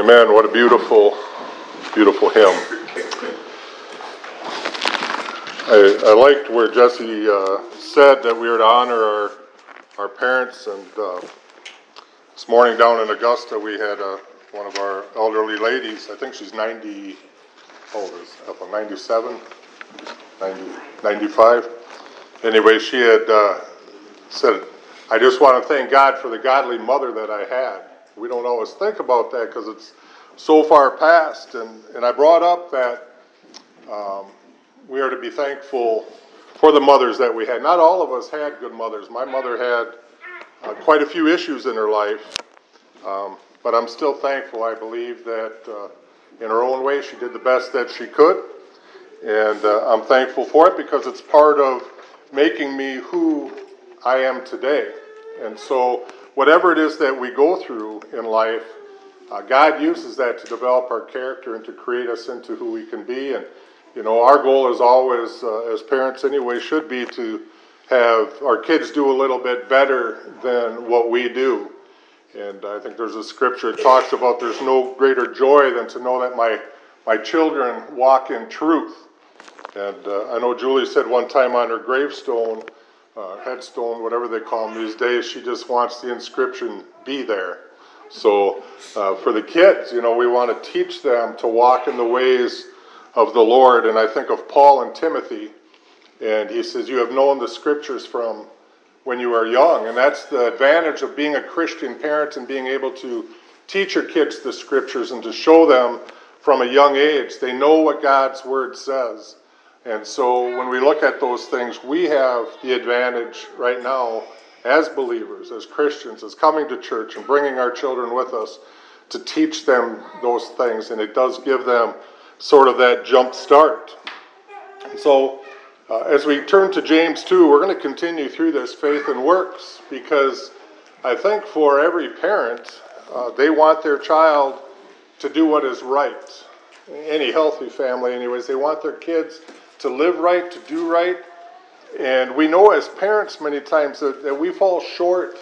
Amen. What a beautiful, beautiful hymn. I, I liked where Jesse uh, said that we are to honor our, our parents. And uh, this morning down in Augusta, we had uh, one of our elderly ladies. I think she's 90, how old is that? 97? 90, 95? Anyway, she had uh, said, I just want to thank God for the godly mother that I had. We don't always think about that because it's so far past. And, and I brought up that um, we are to be thankful for the mothers that we had. Not all of us had good mothers. My mother had uh, quite a few issues in her life, um, but I'm still thankful. I believe that uh, in her own way, she did the best that she could. And uh, I'm thankful for it because it's part of making me who I am today. And so whatever it is that we go through in life, uh, God uses that to develop our character and to create us into who we can be. And, you know, our goal is always, uh, as parents anyway, should be to have our kids do a little bit better than what we do. And I think there's a scripture that talks about there's no greater joy than to know that my, my children walk in truth. And uh, I know Julie said one time on her gravestone, uh, headstone, whatever they call them these days. She just wants the inscription "Be there." So uh, for the kids, you know, we want to teach them to walk in the ways of the Lord. And I think of Paul and Timothy, and he says, "You have known the scriptures from when you are young," and that's the advantage of being a Christian parent and being able to teach your kids the scriptures and to show them from a young age. They know what God's word says. And so when we look at those things, we have the advantage right now as believers, as Christians, as coming to church and bringing our children with us to teach them those things. And it does give them sort of that jump start. And so uh, as we turn to James 2, we're going to continue through this faith and works because I think for every parent, uh, they want their child to do what is right. Any healthy family, anyways, they want their kids to live right, to do right. And we know as parents many times that, that we fall short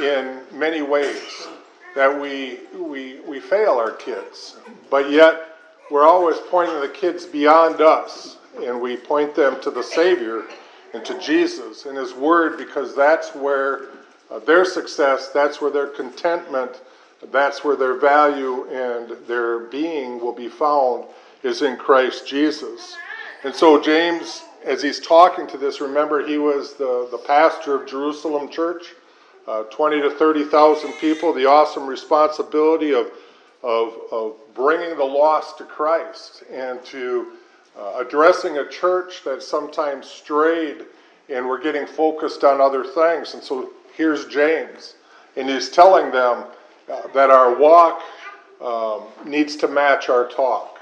in many ways, that we, we, we fail our kids. But yet, we're always pointing the kids beyond us, and we point them to the Savior and to Jesus and His Word because that's where uh, their success, that's where their contentment, that's where their value and their being will be found is in Christ Jesus. And so, James, as he's talking to this, remember he was the, the pastor of Jerusalem Church, uh, 20 to 30,000 people, the awesome responsibility of, of, of bringing the lost to Christ and to uh, addressing a church that sometimes strayed and were getting focused on other things. And so here's James, and he's telling them uh, that our walk um, needs to match our talk.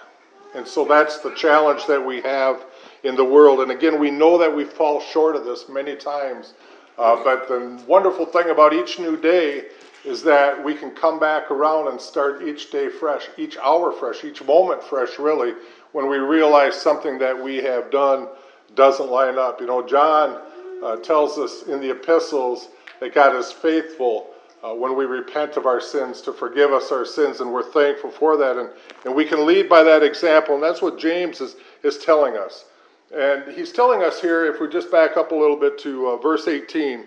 And so that's the challenge that we have in the world. And again, we know that we fall short of this many times. Uh, but the wonderful thing about each new day is that we can come back around and start each day fresh, each hour fresh, each moment fresh, really, when we realize something that we have done doesn't line up. You know, John uh, tells us in the epistles that God is faithful uh, when we repent of our sins to forgive us our sins, and we're thankful for that. And, and we can lead by that example, and that's what James is, is telling us. And he's telling us here, if we just back up a little bit to uh, verse 18,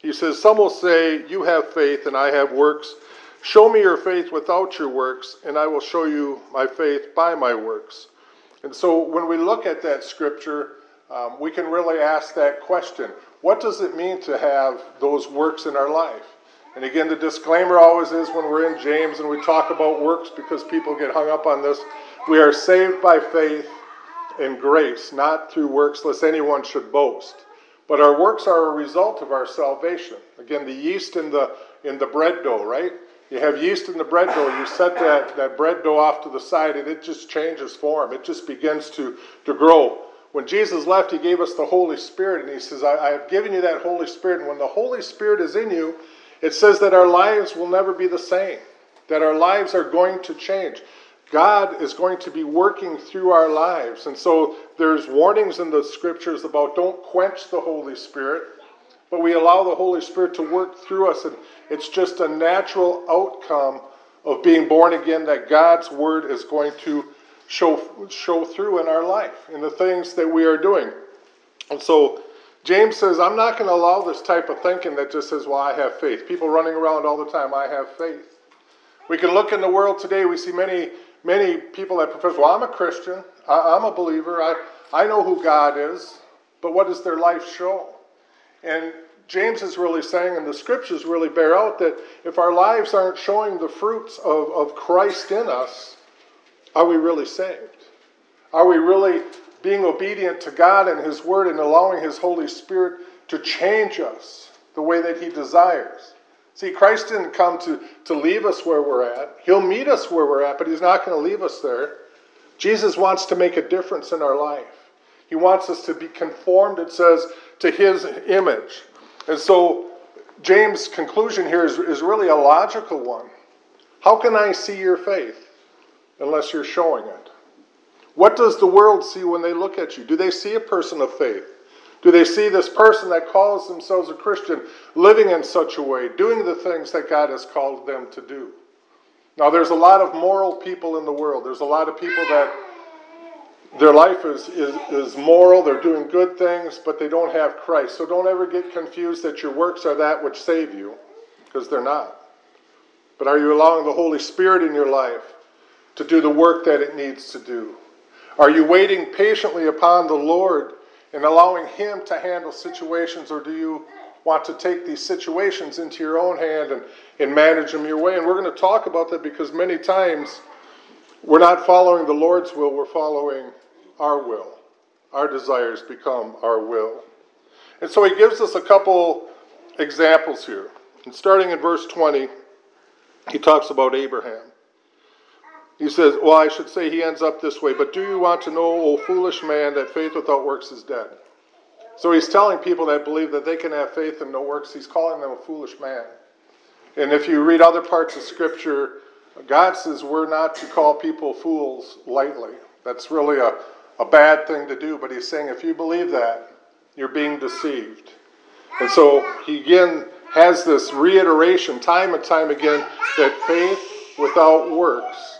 he says, Some will say, You have faith, and I have works. Show me your faith without your works, and I will show you my faith by my works. And so when we look at that scripture, um, we can really ask that question What does it mean to have those works in our life? And again, the disclaimer always is when we're in James and we talk about works because people get hung up on this. We are saved by faith and grace, not through works, lest anyone should boast. But our works are a result of our salvation. Again, the yeast in the in the bread dough, right? You have yeast in the bread dough, you set that, that bread dough off to the side and it just changes form. It just begins to, to grow. When Jesus left, he gave us the Holy Spirit, and he says, I, I have given you that Holy Spirit. And when the Holy Spirit is in you, it says that our lives will never be the same, that our lives are going to change. God is going to be working through our lives. And so there's warnings in the scriptures about don't quench the Holy Spirit, but we allow the Holy Spirit to work through us. And it's just a natural outcome of being born again that God's word is going to show, show through in our life, in the things that we are doing. And so James says, I'm not going to allow this type of thinking that just says, well, I have faith. People running around all the time, I have faith. We can look in the world today, we see many, many people that profess, well, I'm a Christian, I, am a believer, I, I know who God is, but what does their life show? And James is really saying, and the scriptures really bear out, that if our lives aren't showing the fruits of, of Christ in us, are we really saved? Are we really being obedient to God and His Word and allowing His Holy Spirit to change us the way that He desires? See, Christ didn't come to, to leave us where we're at. He'll meet us where we're at, but He's not going to leave us there. Jesus wants to make a difference in our life. He wants us to be conformed, it says, to His image. And so, James' conclusion here is, is really a logical one. How can I see your faith unless you're showing it? What does the world see when they look at you? Do they see a person of faith? Do they see this person that calls themselves a Christian living in such a way, doing the things that God has called them to do? Now, there's a lot of moral people in the world. There's a lot of people that their life is, is, is moral, they're doing good things, but they don't have Christ. So don't ever get confused that your works are that which save you, because they're not. But are you allowing the Holy Spirit in your life to do the work that it needs to do? Are you waiting patiently upon the Lord and allowing Him to handle situations, or do you want to take these situations into your own hand and, and manage them your way? And we're going to talk about that because many times we're not following the Lord's will, we're following our will. Our desires become our will. And so he gives us a couple examples here. And starting in verse 20, he talks about Abraham. He says, Well, I should say he ends up this way, but do you want to know, O foolish man, that faith without works is dead? So he's telling people that believe that they can have faith and no works, he's calling them a foolish man. And if you read other parts of Scripture, God says we're not to call people fools lightly. That's really a, a bad thing to do, but he's saying if you believe that, you're being deceived. And so he again has this reiteration time and time again that faith without works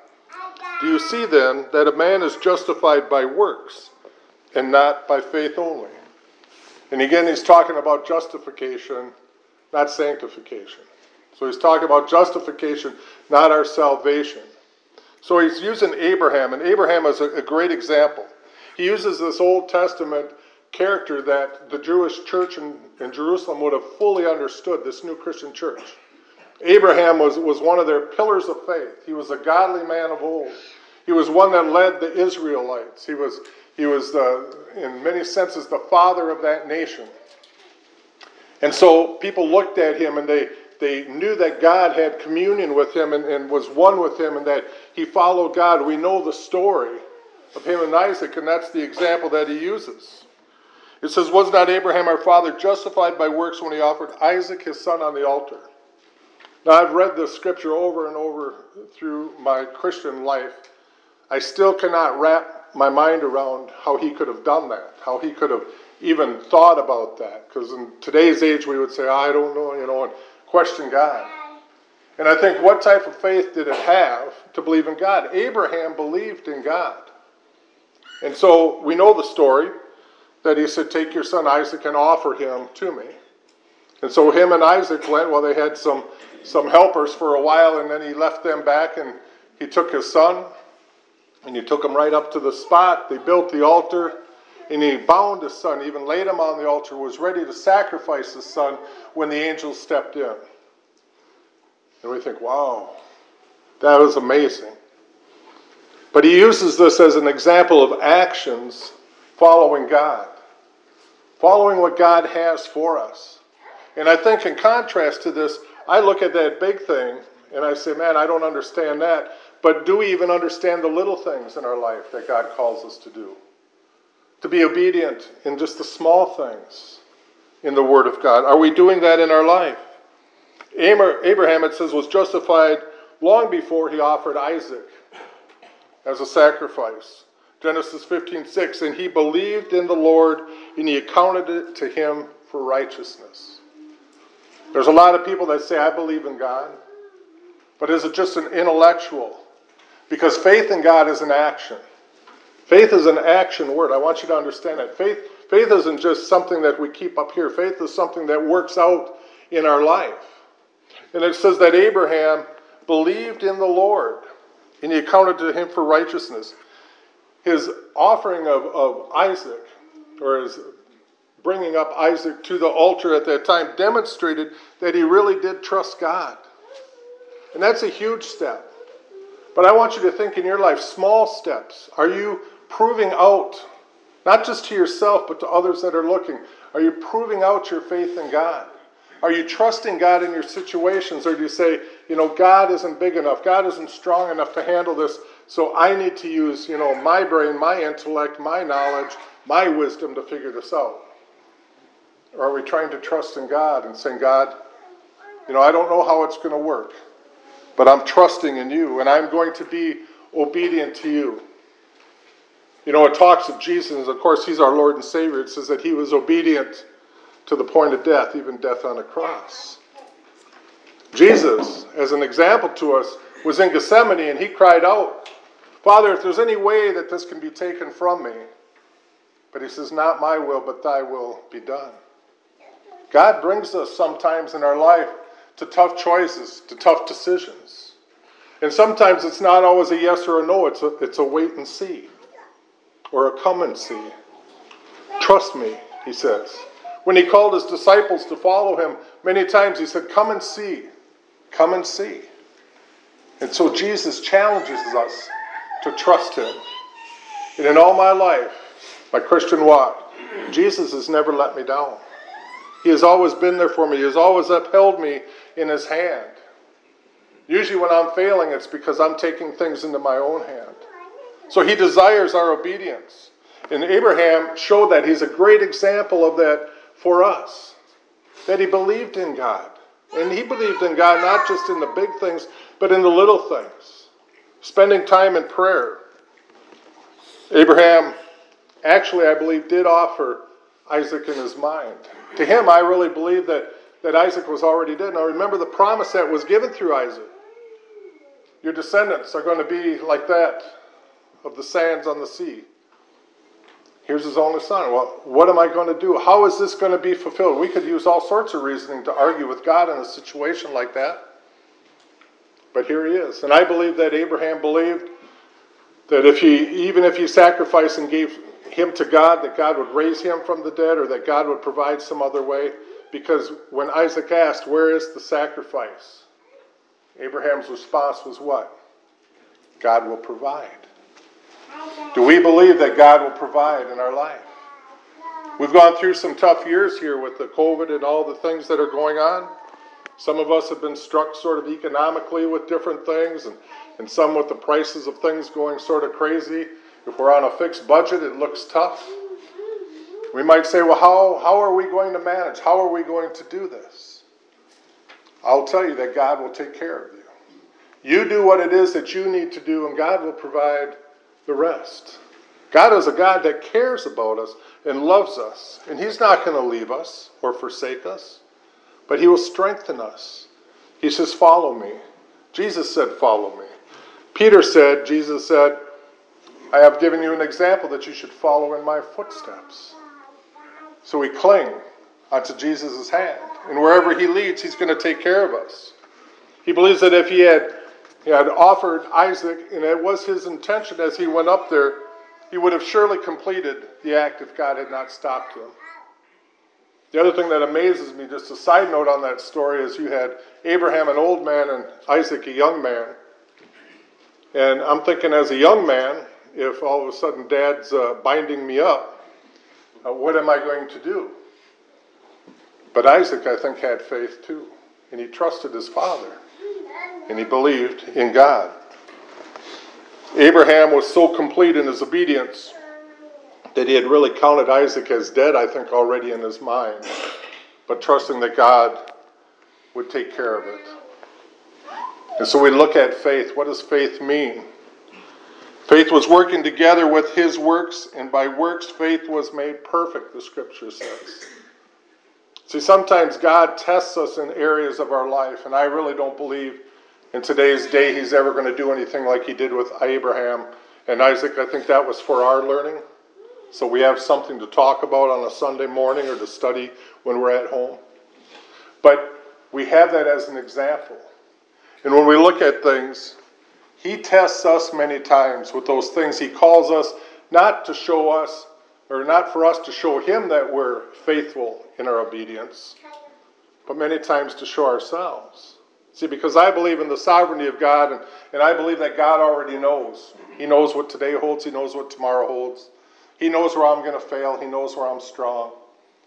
Do you see then that a man is justified by works and not by faith only? And again, he's talking about justification, not sanctification. So he's talking about justification, not our salvation. So he's using Abraham, and Abraham is a, a great example. He uses this Old Testament character that the Jewish church in, in Jerusalem would have fully understood, this new Christian church. Abraham was, was one of their pillars of faith. He was a godly man of old. He was one that led the Israelites. He was, he was the, in many senses, the father of that nation. And so people looked at him and they, they knew that God had communion with him and, and was one with him and that he followed God. We know the story of him and Isaac, and that's the example that he uses. It says, Was not Abraham our father justified by works when he offered Isaac his son on the altar? Now, I've read this scripture over and over through my Christian life. I still cannot wrap my mind around how he could have done that, how he could have even thought about that. Because in today's age, we would say, I don't know, you know, and question God. And I think, what type of faith did it have to believe in God? Abraham believed in God. And so we know the story that he said, Take your son Isaac and offer him to me. And so him and Isaac went, well, they had some, some helpers for a while, and then he left them back and he took his son and he took him right up to the spot. They built the altar and he bound his son, even laid him on the altar, was ready to sacrifice his son when the angels stepped in. And we think, wow, that was amazing. But he uses this as an example of actions following God, following what God has for us. And I think, in contrast to this, I look at that big thing and I say, man, I don't understand that. But do we even understand the little things in our life that God calls us to do? To be obedient in just the small things in the Word of God. Are we doing that in our life? Abraham, it says, was justified long before he offered Isaac as a sacrifice. Genesis 15, 6. And he believed in the Lord, and he accounted it to him for righteousness. There's a lot of people that say, I believe in God. But is it just an intellectual? Because faith in God is an action. Faith is an action word. I want you to understand that. Faith, faith isn't just something that we keep up here, faith is something that works out in our life. And it says that Abraham believed in the Lord, and he accounted to him for righteousness. His offering of, of Isaac, or his bringing up Isaac to the altar at that time, demonstrated that he really did trust God. And that's a huge step. But I want you to think in your life small steps. Are you proving out, not just to yourself, but to others that are looking? Are you proving out your faith in God? Are you trusting God in your situations, or do you say, you know, God isn't big enough, God isn't strong enough to handle this, so I need to use, you know, my brain, my intellect, my knowledge, my wisdom to figure this out? Or are we trying to trust in God and saying, God, you know, I don't know how it's going to work, but I'm trusting in you and I'm going to be obedient to you. You know, it talks of Jesus, of course, he's our Lord and Savior. It says that he was obedient to the point of death, even death on a cross. Jesus, as an example to us, was in Gethsemane and he cried out, Father, if there's any way that this can be taken from me, but he says, Not my will, but thy will be done. God brings us sometimes in our life to tough choices, to tough decisions. And sometimes it's not always a yes or a no, it's a, it's a wait and see or a come and see. Trust me, he says. When he called his disciples to follow him, many times he said, Come and see. Come and see. And so Jesus challenges us to trust him. And in all my life, my Christian walk, Jesus has never let me down. He has always been there for me. He has always upheld me in His hand. Usually, when I'm failing, it's because I'm taking things into my own hand. So He desires our obedience. And Abraham showed that. He's a great example of that for us. That he believed in God. And he believed in God not just in the big things, but in the little things. Spending time in prayer. Abraham, actually, I believe, did offer Isaac in his mind. To him, I really believe that, that Isaac was already dead. Now remember the promise that was given through Isaac. Your descendants are going to be like that of the sands on the sea. Here's his only son. Well, what am I going to do? How is this going to be fulfilled? We could use all sorts of reasoning to argue with God in a situation like that. But here he is. And I believe that Abraham believed that if he, even if he sacrificed and gave him to God, that God would raise him from the dead or that God would provide some other way. Because when Isaac asked, Where is the sacrifice? Abraham's response was what? God will provide. Do we believe that God will provide in our life? We've gone through some tough years here with the COVID and all the things that are going on. Some of us have been struck sort of economically with different things, and, and some with the prices of things going sort of crazy. If we're on a fixed budget, it looks tough. We might say, well, how, how are we going to manage? How are we going to do this? I'll tell you that God will take care of you. You do what it is that you need to do, and God will provide the rest. God is a God that cares about us and loves us, and He's not going to leave us or forsake us, but He will strengthen us. He says, Follow me. Jesus said, Follow me. Peter said, Jesus said, I have given you an example that you should follow in my footsteps. So we cling onto Jesus' hand. And wherever he leads, he's going to take care of us. He believes that if he had, he had offered Isaac, and it was his intention as he went up there, he would have surely completed the act if God had not stopped him. The other thing that amazes me, just a side note on that story, is you had Abraham, an old man, and Isaac, a young man. And I'm thinking, as a young man, if all of a sudden dad's uh, binding me up, uh, what am I going to do? But Isaac, I think, had faith too. And he trusted his father. And he believed in God. Abraham was so complete in his obedience that he had really counted Isaac as dead, I think, already in his mind, but trusting that God would take care of it. And so we look at faith. What does faith mean? Faith was working together with his works, and by works, faith was made perfect, the scripture says. See, sometimes God tests us in areas of our life, and I really don't believe in today's day he's ever going to do anything like he did with Abraham and Isaac. I think that was for our learning. So we have something to talk about on a Sunday morning or to study when we're at home. But we have that as an example. And when we look at things, he tests us many times with those things. He calls us not to show us, or not for us to show him that we're faithful in our obedience, but many times to show ourselves. See, because I believe in the sovereignty of God, and, and I believe that God already knows. He knows what today holds, He knows what tomorrow holds. He knows where I'm going to fail, He knows where I'm strong.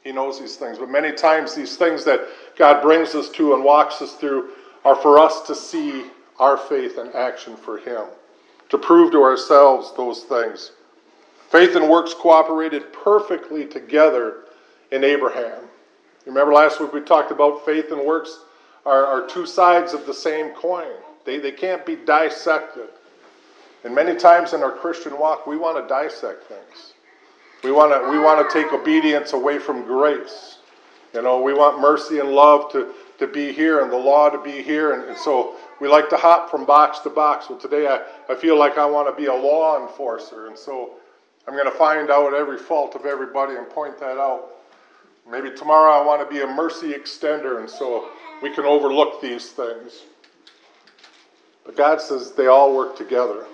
He knows these things. But many times, these things that God brings us to and walks us through are for us to see our faith and action for Him, to prove to ourselves those things. Faith and works cooperated perfectly together in Abraham. You Remember last week we talked about faith and works are, are two sides of the same coin. They, they can't be dissected. And many times in our Christian walk, we want to dissect things. We want to we want to take obedience away from grace. You know, we want mercy and love to, to be here and the law to be here. And, and so we like to hop from box to box. Well, today I, I feel like I want to be a law enforcer. And so I'm going to find out every fault of everybody and point that out. Maybe tomorrow I want to be a mercy extender. And so we can overlook these things. But God says they all work together.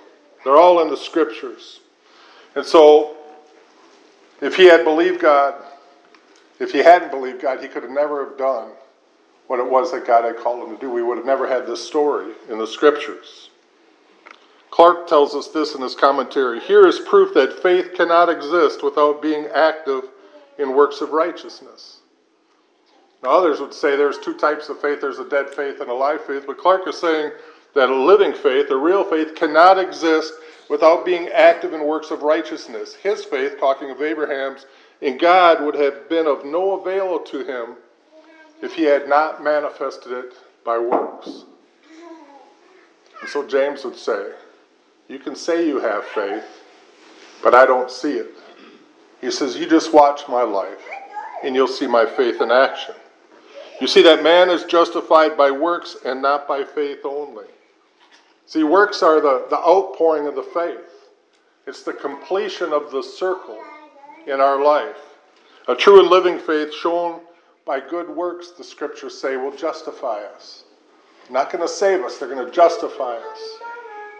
They're all in the scriptures. And so, if he had believed God, if he hadn't believed God, he could have never have done what it was that God had called him to do. We would have never had this story in the scriptures. Clarke tells us this in his commentary. Here is proof that faith cannot exist without being active in works of righteousness. Now, others would say there's two types of faith there's a dead faith and a live faith, but Clarke is saying that a living faith, a real faith, cannot exist without being active in works of righteousness. His faith, talking of Abraham's, in God would have been of no avail to him if he had not manifested it by works. And so James would say, You can say you have faith, but I don't see it. He says, You just watch my life, and you'll see my faith in action. You see that man is justified by works and not by faith only. See, works are the, the outpouring of the faith, it's the completion of the circle in our life. A true and living faith shown by good works, the scriptures say, will justify us. Not going to save us, they're going to justify us.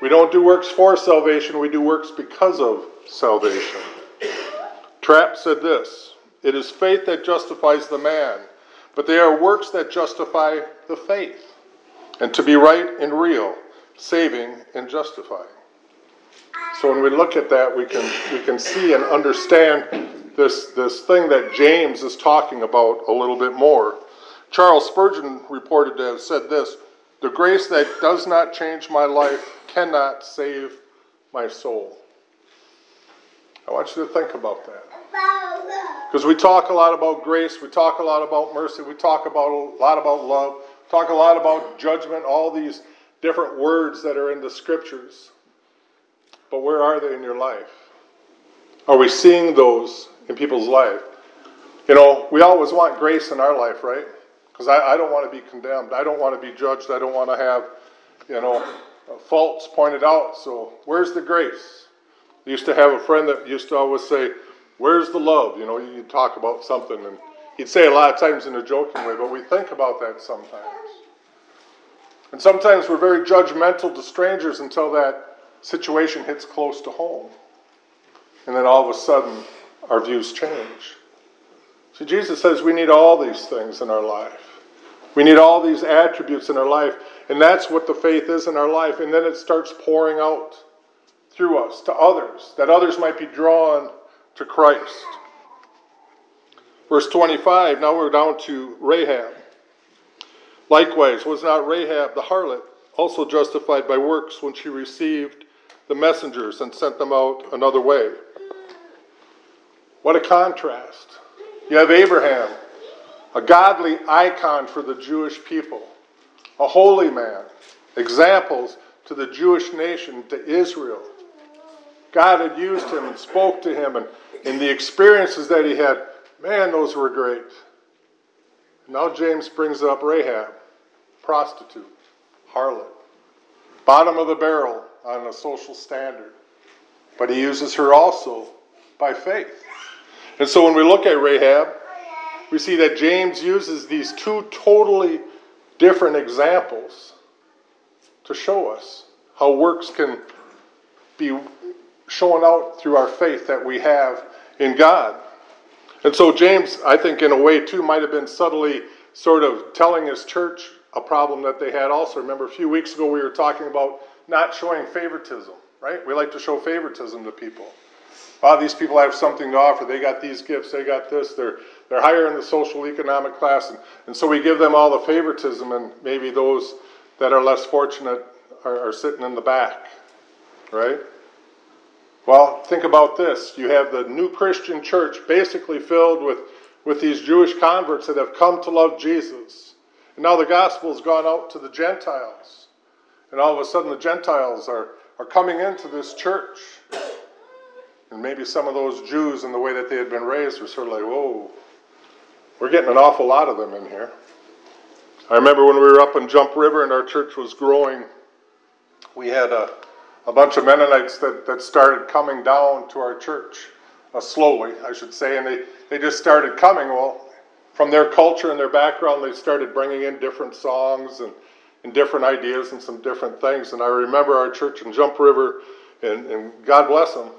We don't do works for salvation, we do works because of salvation. Trapp said this It is faith that justifies the man but they are works that justify the faith, and to be right and real, saving and justifying. So when we look at that, we can we can see and understand this this thing that James is talking about a little bit more. Charles Spurgeon reported to have said this: "The grace that does not change my life cannot save my soul." I want you to think about that. Because we talk a lot about grace, we talk a lot about mercy, we talk about a lot about love, talk a lot about judgment, all these different words that are in the scriptures. But where are they in your life? Are we seeing those in people's life? You know, we always want grace in our life, right? Because I, I don't want to be condemned. I don't want to be judged. I don't want to have, you know, uh, faults pointed out. So where's the grace? I used to have a friend that used to always say, Where's the love? You know, you talk about something, and he'd say a lot of times in a joking way, but we think about that sometimes. And sometimes we're very judgmental to strangers until that situation hits close to home. And then all of a sudden, our views change. See, Jesus says we need all these things in our life. We need all these attributes in our life. And that's what the faith is in our life. And then it starts pouring out through us to others, that others might be drawn to Christ. Verse 25, now we're down to Rahab. Likewise, was not Rahab the harlot also justified by works when she received the messengers and sent them out another way. What a contrast. You have Abraham, a godly icon for the Jewish people, a holy man, examples to the Jewish nation, to Israel. God had used him and spoke to him, and in the experiences that he had, man, those were great. Now James brings up Rahab, prostitute, harlot, bottom of the barrel on a social standard. But he uses her also by faith. And so when we look at Rahab, we see that James uses these two totally different examples to show us how works can be shown out through our faith that we have in God. And so, James, I think, in a way, too, might have been subtly sort of telling his church a problem that they had also. Remember, a few weeks ago, we were talking about not showing favoritism, right? We like to show favoritism to people. Wow, these people have something to offer. They got these gifts, they got this, they're, they're higher in the social economic class. And, and so we give them all the favoritism, and maybe those that are less fortunate are, are sitting in the back, right? Well, think about this. You have the new Christian church basically filled with, with these Jewish converts that have come to love Jesus. And now the gospel has gone out to the Gentiles. And all of a sudden, the Gentiles are, are coming into this church. And maybe some of those Jews, in the way that they had been raised, were sort of like, whoa, we're getting an awful lot of them in here. I remember when we were up in Jump River and our church was growing, we had a a bunch of Mennonites that, that started coming down to our church, uh, slowly, I should say, and they, they just started coming. Well, from their culture and their background, they started bringing in different songs and, and different ideas and some different things. And I remember our church in Jump River, and, and God bless them,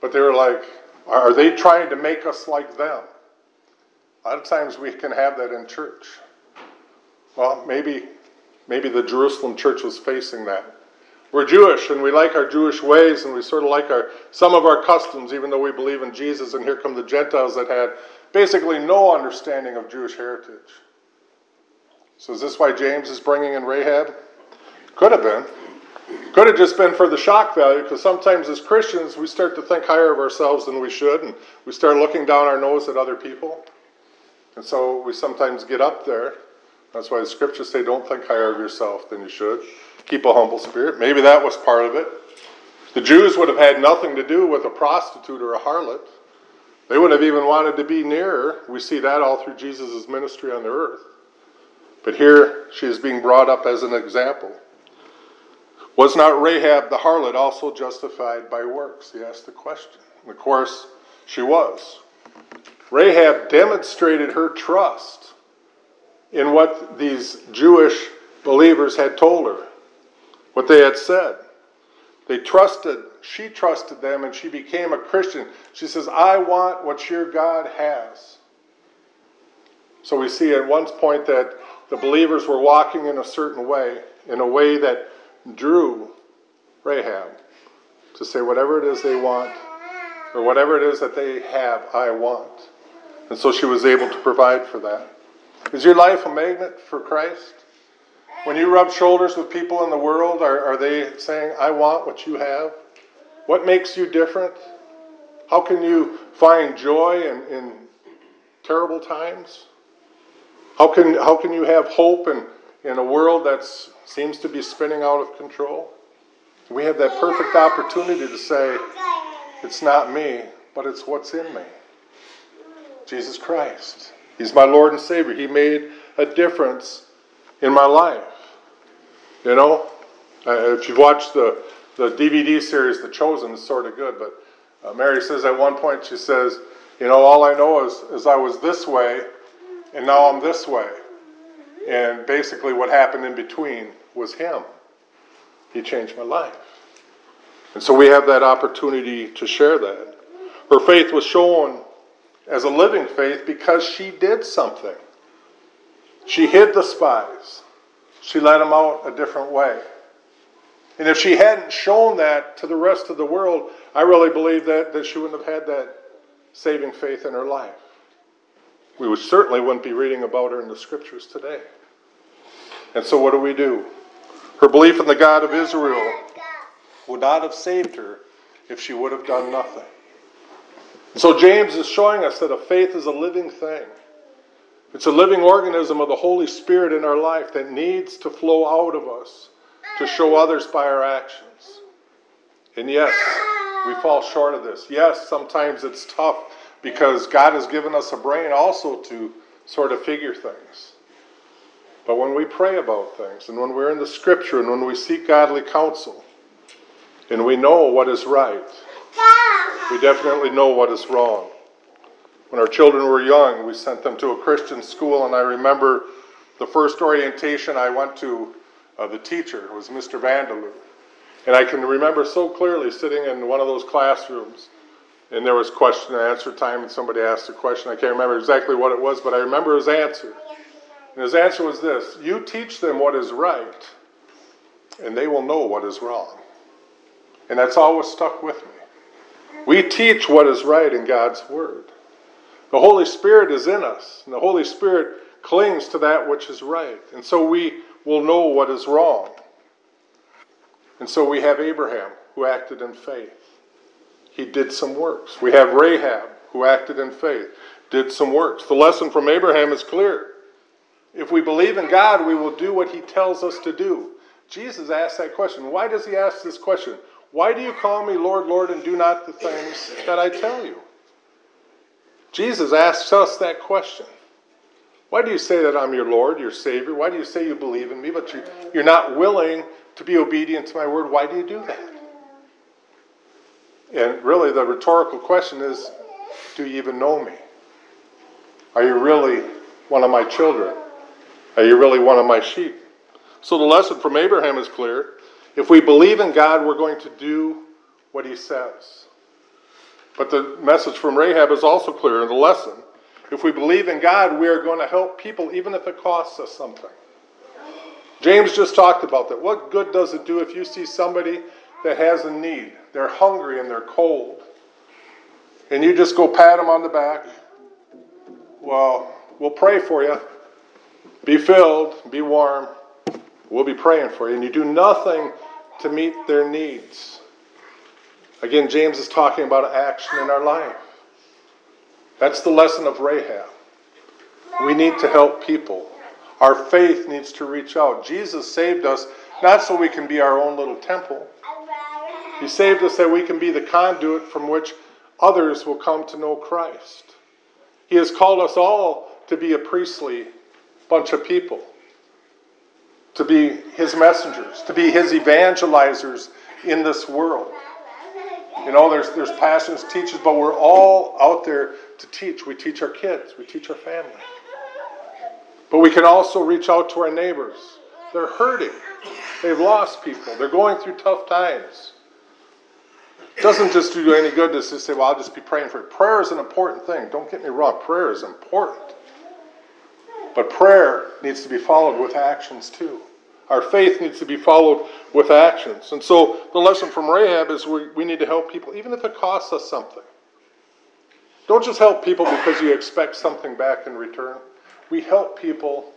but they were like, are they trying to make us like them? A lot of times we can have that in church. Well, maybe, maybe the Jerusalem church was facing that. We're Jewish and we like our Jewish ways and we sort of like our some of our customs, even though we believe in Jesus. And here come the Gentiles that had basically no understanding of Jewish heritage. So is this why James is bringing in Rahab? Could have been. Could have just been for the shock value, because sometimes as Christians we start to think higher of ourselves than we should, and we start looking down our nose at other people. And so we sometimes get up there. That's why the scriptures say, don't think higher of yourself than you should keep a humble spirit. Maybe that was part of it. The Jews would have had nothing to do with a prostitute or a harlot. They wouldn't have even wanted to be near her. We see that all through Jesus' ministry on the earth. But here she is being brought up as an example. Was not Rahab the harlot also justified by works? He asked the question. And of course, she was. Rahab demonstrated her trust in what these Jewish believers had told her what they had said. They trusted, she trusted them, and she became a Christian. She says, I want what your God has. So we see at one point that the believers were walking in a certain way, in a way that drew Rahab to say, whatever it is they want, or whatever it is that they have, I want. And so she was able to provide for that. Is your life a magnet for Christ? When you rub shoulders with people in the world, are, are they saying, I want what you have? What makes you different? How can you find joy in, in terrible times? How can, how can you have hope in, in a world that seems to be spinning out of control? We have that perfect opportunity to say, it's not me, but it's what's in me. Jesus Christ. He's my Lord and Savior. He made a difference in my life. You know, uh, if you've watched the, the DVD series The Chosen, it's sort of good, but uh, Mary says at one point, she says, You know, all I know is, is I was this way, and now I'm this way. And basically, what happened in between was Him. He changed my life. And so we have that opportunity to share that. Her faith was shown as a living faith because she did something. She hid the spies. She led them out a different way. And if she hadn't shown that to the rest of the world, I really believe that, that she wouldn't have had that saving faith in her life. We would certainly wouldn't be reading about her in the scriptures today. And so what do we do? Her belief in the God of Israel would not have saved her if she would have done nothing. So James is showing us that a faith is a living thing. It's a living organism of the Holy Spirit in our life that needs to flow out of us to show others by our actions. And yes, we fall short of this. Yes, sometimes it's tough because God has given us a brain also to sort of figure things. But when we pray about things, and when we're in the scripture, and when we seek godly counsel, and we know what is right, we definitely know what is wrong. When our children were young, we sent them to a Christian school, and I remember the first orientation I went to, uh, the teacher was Mr. Vandeloo. And I can remember so clearly sitting in one of those classrooms, and there was question and answer time, and somebody asked a question. I can't remember exactly what it was, but I remember his answer. And his answer was this You teach them what is right, and they will know what is wrong. And that's always stuck with me. We teach what is right in God's Word. The Holy Spirit is in us, and the Holy Spirit clings to that which is right. And so we will know what is wrong. And so we have Abraham, who acted in faith. He did some works. We have Rahab, who acted in faith, did some works. The lesson from Abraham is clear. If we believe in God, we will do what he tells us to do. Jesus asked that question. Why does he ask this question? Why do you call me Lord, Lord, and do not the things that I tell you? Jesus asks us that question. Why do you say that I'm your Lord, your Savior? Why do you say you believe in me, but you're not willing to be obedient to my word? Why do you do that? And really, the rhetorical question is do you even know me? Are you really one of my children? Are you really one of my sheep? So the lesson from Abraham is clear. If we believe in God, we're going to do what he says. But the message from Rahab is also clear in the lesson. If we believe in God, we are going to help people even if it costs us something. James just talked about that. What good does it do if you see somebody that has a need? They're hungry and they're cold. And you just go pat them on the back. Well, we'll pray for you. Be filled, be warm. We'll be praying for you. And you do nothing to meet their needs. Again, James is talking about action in our life. That's the lesson of Rahab. We need to help people. Our faith needs to reach out. Jesus saved us not so we can be our own little temple. He saved us that we can be the conduit from which others will come to know Christ. He has called us all to be a priestly bunch of people, to be His messengers, to be His evangelizers in this world. You know, there's, there's pastors, teachers, but we're all out there to teach. We teach our kids, we teach our family. But we can also reach out to our neighbors. They're hurting, they've lost people, they're going through tough times. It doesn't just do any good to just say, well, I'll just be praying for it. Prayer is an important thing. Don't get me wrong, prayer is important. But prayer needs to be followed with actions too. Our faith needs to be followed with actions. And so the lesson from Rahab is we, we need to help people, even if it costs us something. Don't just help people because you expect something back in return. We help people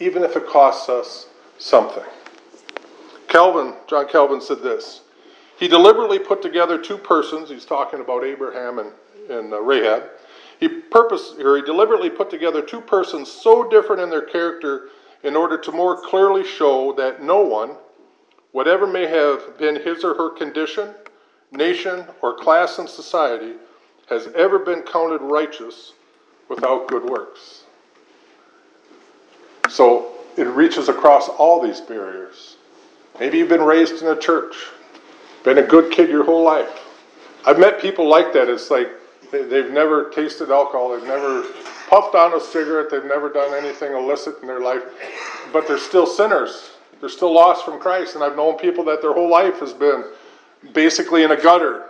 even if it costs us something. Calvin, John Calvin said this. He deliberately put together two persons, he's talking about Abraham and, and uh, Rahab. He purpose or he deliberately put together two persons so different in their character in order to more clearly show that no one, whatever may have been his or her condition, nation, or class in society, has ever been counted righteous without good works. So it reaches across all these barriers. Maybe you've been raised in a church, been a good kid your whole life. I've met people like that. It's like they've never tasted alcohol, they've never puffed on a cigarette, they've never done anything illicit in their life, but they're still sinners. They're still lost from Christ. And I've known people that their whole life has been basically in a gutter,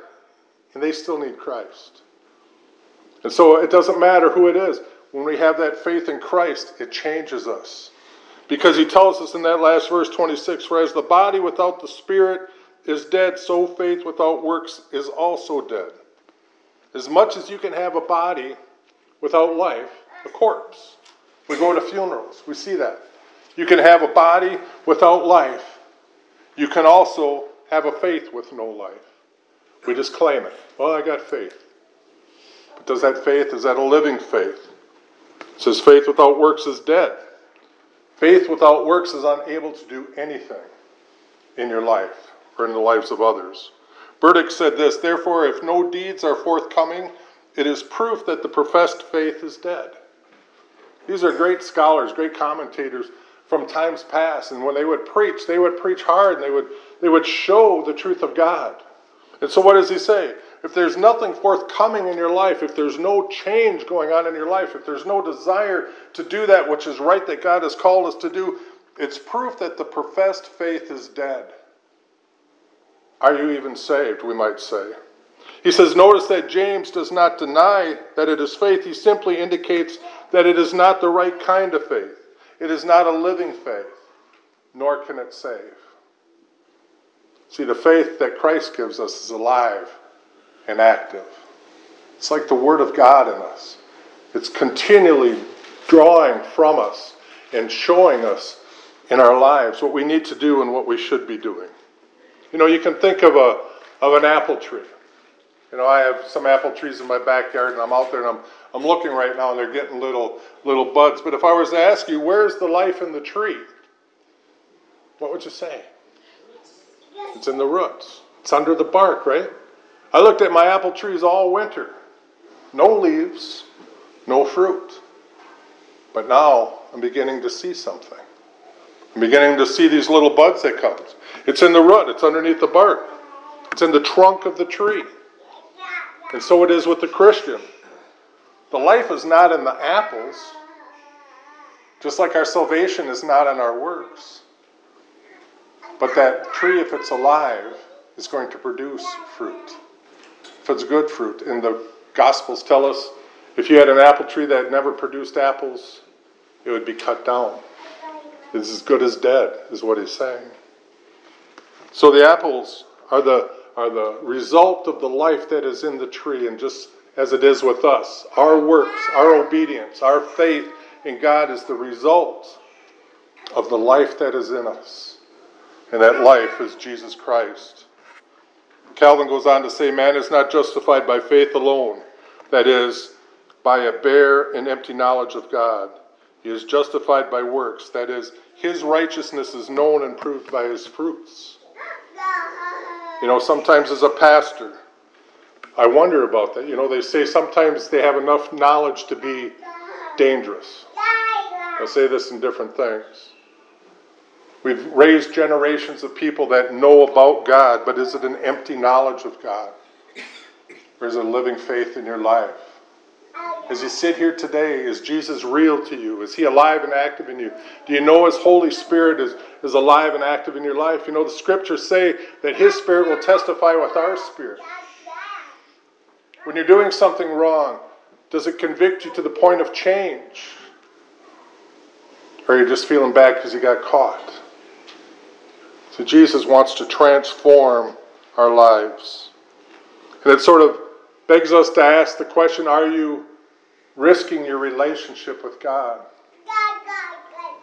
and they still need Christ. And so it doesn't matter who it is. When we have that faith in Christ, it changes us. Because he tells us in that last verse 26 For as the body without the spirit is dead, so faith without works is also dead. As much as you can have a body without life, a corpse. We go to funerals, we see that. You can have a body without life. You can also have a faith with no life. We just claim it. Well, I got faith. But does that faith, is that a living faith? It says faith without works is dead. Faith without works is unable to do anything in your life or in the lives of others. Burdick said this Therefore, if no deeds are forthcoming, it is proof that the professed faith is dead. These are great scholars, great commentators from times past, and when they would preach, they would preach hard and they would, they would show the truth of God. And so, what does he say? If there's nothing forthcoming in your life, if there's no change going on in your life, if there's no desire to do that which is right that God has called us to do, it's proof that the professed faith is dead. Are you even saved, we might say? He says, notice that James does not deny that it is faith. He simply indicates that it is not the right kind of faith. It is not a living faith, nor can it save. See, the faith that Christ gives us is alive and active. It's like the Word of God in us, it's continually drawing from us and showing us in our lives what we need to do and what we should be doing. You know, you can think of a of an apple tree. You know, I have some apple trees in my backyard, and I'm out there and I'm I'm looking right now, and they're getting little little buds. But if I was to ask you, where's the life in the tree? What would you say? It's in the roots. It's under the bark, right? I looked at my apple trees all winter. No leaves, no fruit. But now I'm beginning to see something. I'm beginning to see these little buds that come. It's in the root, it's underneath the bark, it's in the trunk of the tree. And so it is with the Christian. The life is not in the apples, just like our salvation is not in our works. But that tree, if it's alive, is going to produce fruit. If it's good fruit. And the Gospels tell us if you had an apple tree that never produced apples, it would be cut down. It's as good as dead, is what he's saying. So the apples are the, are the result of the life that is in the tree, and just as it is with us, our works, our obedience, our faith in God is the result of the life that is in us. And that life is Jesus Christ. Calvin goes on to say, Man is not justified by faith alone, that is, by a bare and empty knowledge of God. He is justified by works, that is, his righteousness is known and proved by his fruits. You know, sometimes as a pastor, I wonder about that. You know, they say sometimes they have enough knowledge to be dangerous. I'll say this in different things. We've raised generations of people that know about God, but is it an empty knowledge of God? Or is it a living faith in your life? As you sit here today, is Jesus real to you? Is he alive and active in you? Do you know his Holy Spirit is, is alive and active in your life? You know, the scriptures say that his spirit will testify with our spirit. When you're doing something wrong, does it convict you to the point of change? Or are you just feeling bad because you got caught? So Jesus wants to transform our lives. And it sort of begs us to ask the question are you risking your relationship with God.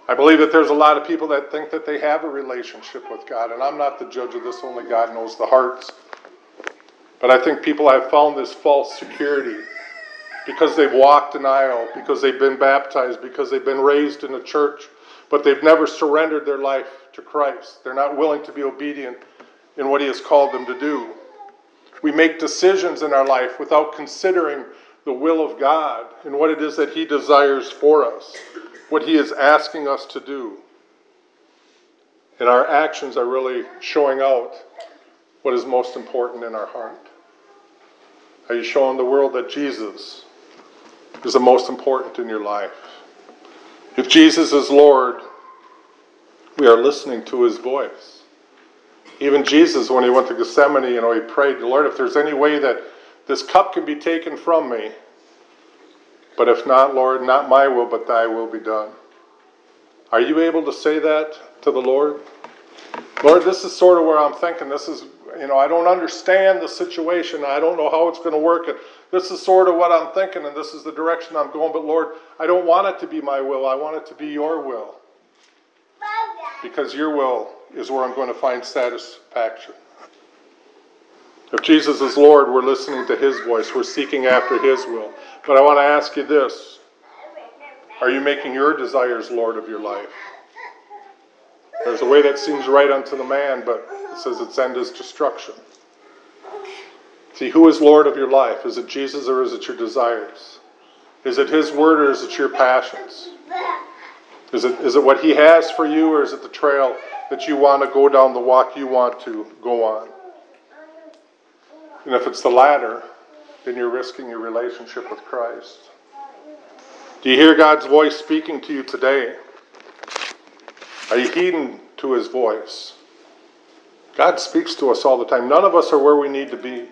I believe that there's a lot of people that think that they have a relationship with God, and I'm not the judge of this, only God knows the hearts. But I think people have found this false security because they've walked an aisle, because they've been baptized, because they've been raised in a church, but they've never surrendered their life to Christ. They're not willing to be obedient in what He has called them to do. We make decisions in our life without considering the will of God and what it is that He desires for us, what He is asking us to do. And our actions are really showing out what is most important in our heart. Are you showing the world that Jesus is the most important in your life? If Jesus is Lord, we are listening to his voice. Even Jesus, when he went to Gethsemane, you know, he prayed, Lord, if there's any way that this cup can be taken from me. But if not, Lord, not my will, but thy will be done. Are you able to say that to the Lord? Lord, this is sort of where I'm thinking. This is, you know, I don't understand the situation. I don't know how it's going to work. And this is sort of what I'm thinking, and this is the direction I'm going. But Lord, I don't want it to be my will. I want it to be your will. Because your will is where I'm going to find satisfaction. If Jesus is Lord, we're listening to His voice, we're seeking after His will. But I want to ask you this Are you making your desires Lord of your life? There's a way that seems right unto the man, but it says its end is destruction. See, who is Lord of your life? Is it Jesus or is it your desires? Is it His word or is it your passions? Is it, is it what He has for you or is it the trail that you want to go down, the walk you want to go on? And if it's the latter, then you're risking your relationship with Christ. Do you hear God's voice speaking to you today? Are you heeding to His voice? God speaks to us all the time. None of us are where we need to be.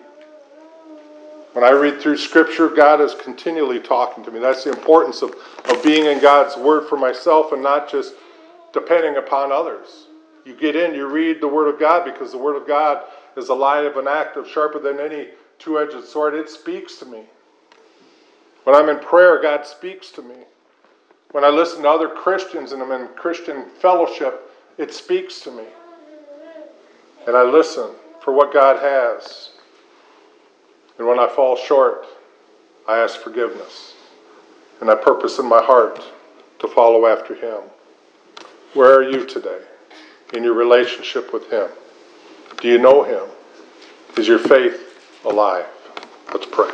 When I read through Scripture, God is continually talking to me. That's the importance of, of being in God's Word for myself and not just depending upon others. You get in, you read the Word of God because the Word of God is alive and active, sharper than any two edged sword. It speaks to me. When I'm in prayer, God speaks to me. When I listen to other Christians and I'm in Christian fellowship, it speaks to me. And I listen for what God has. And when I fall short, I ask forgiveness. And I purpose in my heart to follow after Him. Where are you today in your relationship with Him? Do you know Him? Is your faith alive? Let's pray.